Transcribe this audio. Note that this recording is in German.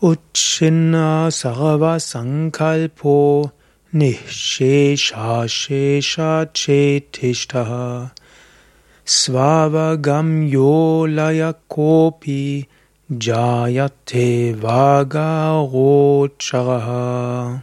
Uchinna sarva sankalpo nishesha shesha chetishtaha svavagam yolaya kopi jayate vagarocharaha